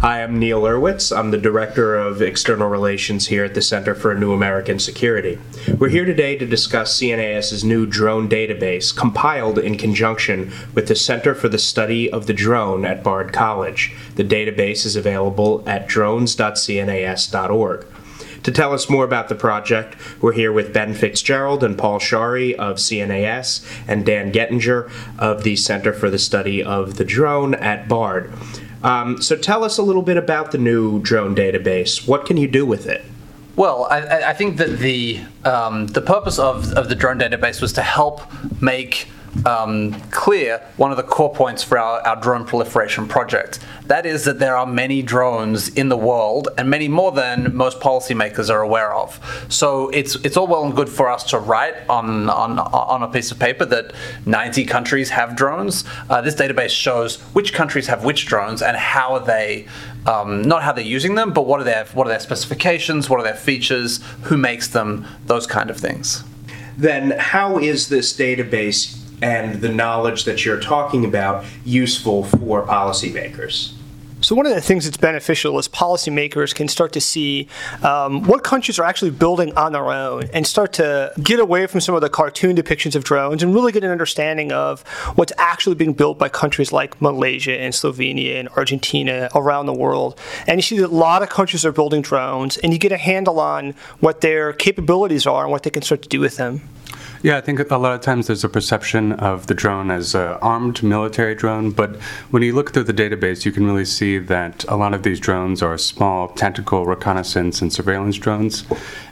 Hi, I'm Neal Urwitz. I'm the Director of External Relations here at the Center for New American Security. We're here today to discuss CNAS's new drone database, compiled in conjunction with the Center for the Study of the Drone at Bard College. The database is available at drones.cnas.org. To tell us more about the project, we're here with Ben Fitzgerald and Paul Scharre of CNAS and Dan Gettinger of the Center for the Study of the Drone at Bard. Um, so tell us a little bit about the new drone database. What can you do with it? Well, I, I think that the um, the purpose of, of the drone database was to help make um, clear one of the core points for our, our drone proliferation project. That is that there are many drones in the world, and many more than most policymakers are aware of. So it's it's all well and good for us to write on on, on a piece of paper that 90 countries have drones. Uh, this database shows which countries have which drones and how are they. Um, not how they're using them, but what are their what are their specifications, what are their features, who makes them, those kind of things. Then, how is this database and the knowledge that you're talking about useful for policymakers? So one of the things that's beneficial is policymakers can start to see um, what countries are actually building on their own and start to get away from some of the cartoon depictions of drones and really get an understanding of what's actually being built by countries like Malaysia and Slovenia and Argentina around the world. And you see that a lot of countries are building drones and you get a handle on what their capabilities are and what they can start to do with them. Yeah, I think a lot of times there's a perception of the drone as an armed military drone, but when you look through the database, you can really see that a lot of these drones are small tactical reconnaissance and surveillance drones.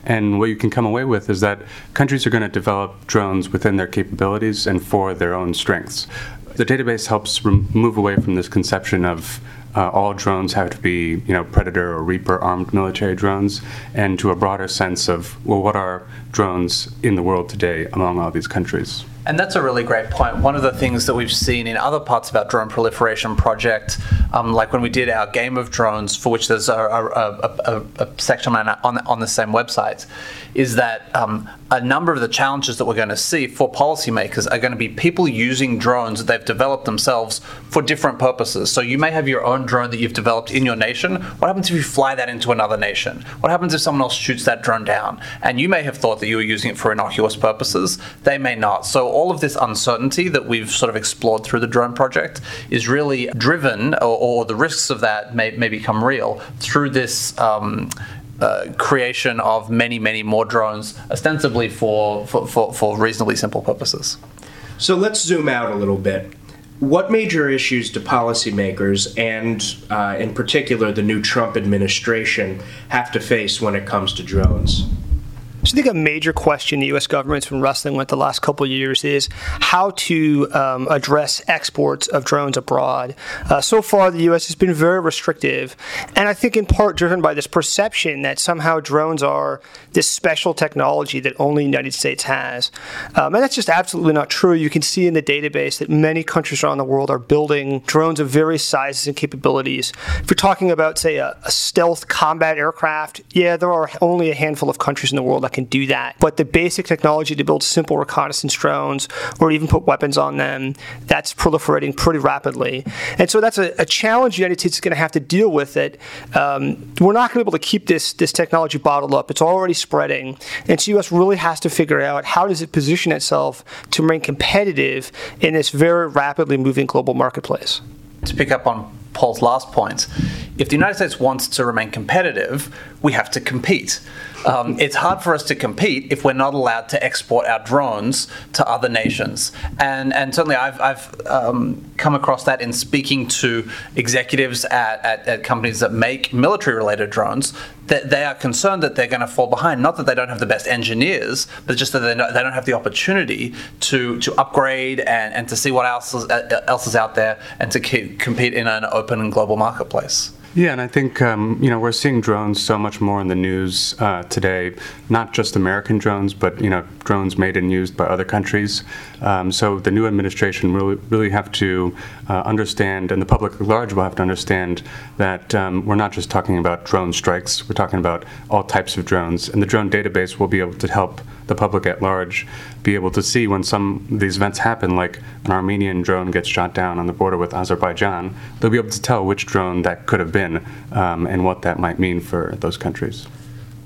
And what you can come away with is that countries are going to develop drones within their capabilities and for their own strengths. The database helps move away from this conception of uh, all drones have to be, you know, Predator or Reaper armed military drones, and to a broader sense of, well, what are drones in the world today among all these countries? And that's a really great point. One of the things that we've seen in other parts of our drone proliferation project, um, like when we did our game of drones, for which there's a, a, a, a section on, on, on, the same website, is that um, a number of the challenges that we're going to see for policymakers are going to be people using drones that they've developed themselves for different purposes. So you may have your own drone that you've developed in your nation. What happens if you fly that into another nation? What happens if someone else shoots that drone down? And you may have thought that you were using it for innocuous purposes. They may not. So all of this uncertainty that we've sort of explored through the drone project is really driven, or, or the risks of that may, may become real through this. Um, uh, creation of many, many more drones, ostensibly for, for, for, for reasonably simple purposes. So let's zoom out a little bit. What major issues do policymakers and, uh, in particular, the new Trump administration have to face when it comes to drones? So I think a major question the U.S. government's been wrestling with the last couple of years is how to um, address exports of drones abroad. Uh, so far, the U.S. has been very restrictive, and I think in part driven by this perception that somehow drones are this special technology that only the United States has. Um, and that's just absolutely not true. You can see in the database that many countries around the world are building drones of various sizes and capabilities. If you're talking about, say, a, a stealth combat aircraft, yeah, there are only a handful of countries in the world that can do that. But the basic technology to build simple reconnaissance drones or even put weapons on them, that's proliferating pretty rapidly. And so that's a, a challenge the United States is going to have to deal with it. Um, we're not going to be able to keep this, this technology bottled up. It's already spreading. And so U.S. really has to figure out how does it position itself to remain competitive in this very rapidly moving global marketplace. To pick up on Paul's last point, if the United States wants to remain competitive, we have to compete. Um, it's hard for us to compete if we're not allowed to export our drones to other nations. And and certainly I've, I've um, come across that in speaking to executives at, at, at companies that make military related drones that they are concerned that they're going to fall behind. Not that they don't have the best engineers, but just that they don't, they don't have the opportunity to to upgrade and, and to see what else is, uh, else is out there and to keep, compete in an open and global marketplace. Yeah, and I think um, you know we're seeing drones so much more in the news uh, today. Not just American drones, but you know drones made and used by other countries. Um, so the new administration really really have to uh, understand, and the public at large will have to understand that um, we're not just talking about drone strikes. We're talking about all types of drones, and the drone database will be able to help the public at large be able to see when some these events happen, like an Armenian drone gets shot down on the border with Azerbaijan, they'll be able to tell which drone that could have been um, and what that might mean for those countries.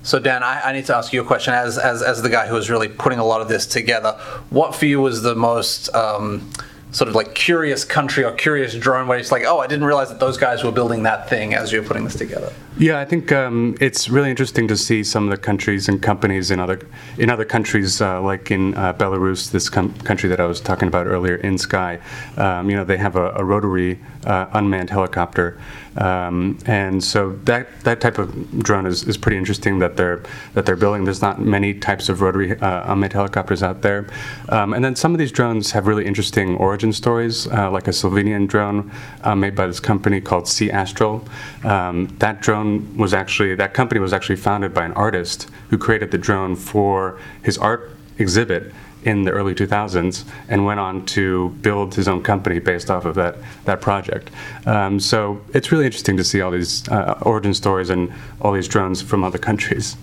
So Dan, I, I, need to ask you a question as, as as the guy who was really putting a lot of this together. What for you was the most um, sort of like curious country or curious drone where it's like, oh, I didn't realize that those guys were building that thing as you're putting this together? Yeah, I think um, it's really interesting to see some of the countries and companies in other in other countries, uh, like in uh, Belarus, this com- country that I was talking about earlier, InSky. Um, you know, they have a, a rotary uh, unmanned helicopter, um, and so that that type of drone is, is pretty interesting that they're that they're building. There's not many types of rotary uh, unmanned helicopters out there, um, and then some of these drones have really interesting origin stories, uh, like a Slovenian drone uh, made by this company called C-Astral. Um, that drone was actually that company was actually founded by an artist who created the drone for his art exhibit in the early 2000s and went on to build his own company based off of that that project. Um, so it's really interesting to see all these uh, origin stories and all these drones from other countries.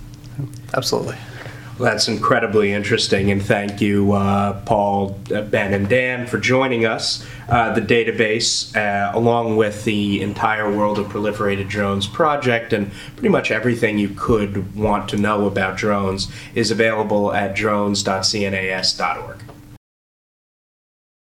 Absolutely. That's incredibly interesting, and thank you, uh, Paul, uh, Ben, and Dan, for joining us. Uh, the database, uh, along with the entire World of Proliferated Drones project, and pretty much everything you could want to know about drones, is available at drones.cnas.org.